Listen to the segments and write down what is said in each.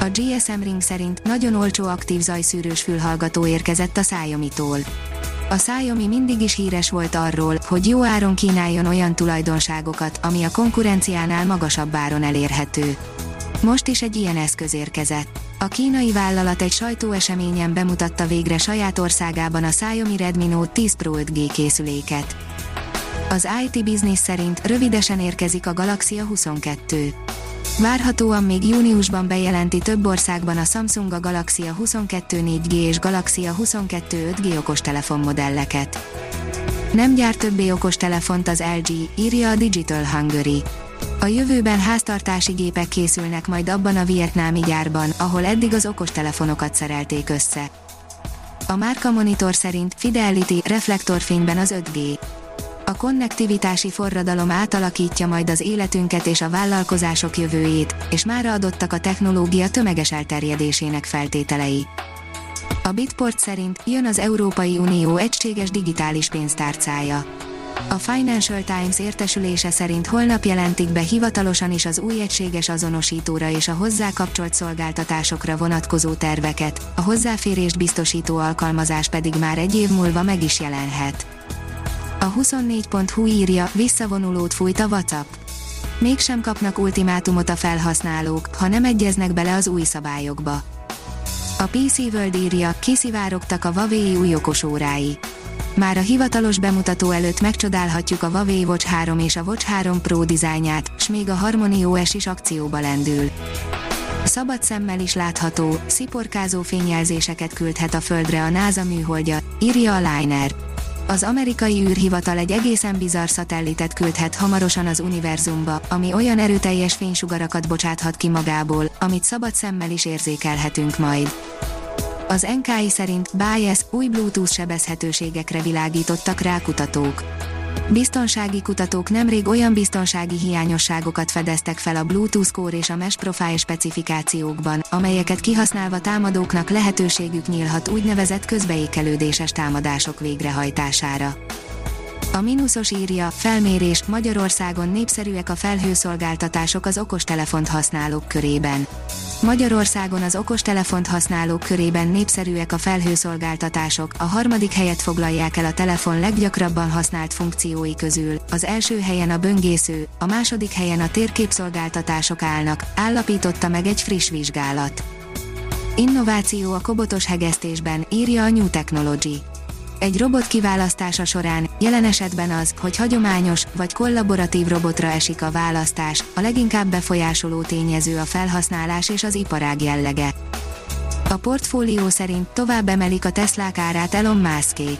A GSM Ring szerint nagyon olcsó aktív zajszűrős fülhallgató érkezett a Xiaomi-tól. A Xiaomi mindig is híres volt arról, hogy jó áron kínáljon olyan tulajdonságokat, ami a konkurenciánál magasabb áron elérhető. Most is egy ilyen eszköz érkezett. A kínai vállalat egy sajtóeseményen bemutatta végre saját országában a Xiaomi Redmi Note 10 Pro 5G készüléket. Az IT Business szerint rövidesen érkezik a Galaxy 22. Várhatóan még júniusban bejelenti több országban a Samsung a Galaxy 22 4G és Galaxy 22 5G okostelefon modelleket. Nem gyár többé okostelefont az LG, írja a Digital Hungary. A jövőben háztartási gépek készülnek majd abban a vietnámi gyárban, ahol eddig az okostelefonokat szerelték össze. A Márka Monitor szerint Fidelity reflektorfényben az 5G. A konnektivitási forradalom átalakítja majd az életünket és a vállalkozások jövőjét, és már adottak a technológia tömeges elterjedésének feltételei. A Bitport szerint jön az Európai Unió egységes digitális pénztárcája. A Financial Times értesülése szerint holnap jelentik be hivatalosan is az új egységes azonosítóra és a hozzá kapcsolt szolgáltatásokra vonatkozó terveket, a hozzáférést biztosító alkalmazás pedig már egy év múlva meg is jelenhet. A 24.hu írja, visszavonulót fújt a WhatsApp. Mégsem kapnak ultimátumot a felhasználók, ha nem egyeznek bele az új szabályokba. A PC World írja, kiszivárogtak a Huawei új okosórái. Már a hivatalos bemutató előtt megcsodálhatjuk a Huawei Watch 3 és a Watch 3 Pro dizájnját, s még a Harmony OS is akcióba lendül. Szabad szemmel is látható, sziporkázó fényjelzéseket küldhet a Földre a NASA műholdja, írja a Liner az amerikai űrhivatal egy egészen bizarr szatellitet küldhet hamarosan az univerzumba, ami olyan erőteljes fénysugarakat bocsáthat ki magából, amit szabad szemmel is érzékelhetünk majd. Az NKI szerint Bias új Bluetooth sebezhetőségekre világítottak rá kutatók. Biztonsági kutatók nemrég olyan biztonsági hiányosságokat fedeztek fel a Bluetooth Core és a Mesh Profile specifikációkban, amelyeket kihasználva támadóknak lehetőségük nyílhat úgynevezett közbeékelődéses támadások végrehajtására. A mínuszos írja, felmérés, Magyarországon népszerűek a felhőszolgáltatások az okostelefont használók körében. Magyarországon az okostelefont használók körében népszerűek a felhőszolgáltatások, a harmadik helyet foglalják el a telefon leggyakrabban használt funkciói közül, az első helyen a böngésző, a második helyen a térképszolgáltatások állnak, állapította meg egy friss vizsgálat. Innováció a kobotos hegesztésben, írja a New Technology egy robot kiválasztása során, jelen esetben az, hogy hagyományos vagy kollaboratív robotra esik a választás, a leginkább befolyásoló tényező a felhasználás és az iparág jellege. A portfólió szerint tovább emelik a Teslák árát Elon Muskék.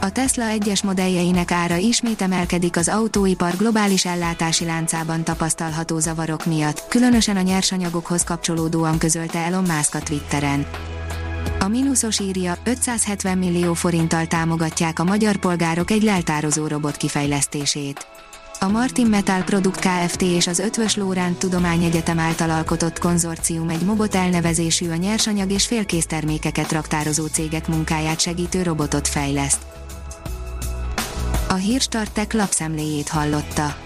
A Tesla egyes modelljeinek ára ismét emelkedik az autóipar globális ellátási láncában tapasztalható zavarok miatt, különösen a nyersanyagokhoz kapcsolódóan közölte Elon Musk a Twitteren. A mínuszos írja, 570 millió forinttal támogatják a magyar polgárok egy leltározó robot kifejlesztését. A Martin Metal Produkt Kft. és az Ötvös Lóránt Tudományegyetem által alkotott konzorcium egy Mobot elnevezésű a nyersanyag és félkész termékeket raktározó cégek munkáját segítő robotot fejleszt. A Hírstartek lapszemléjét hallotta.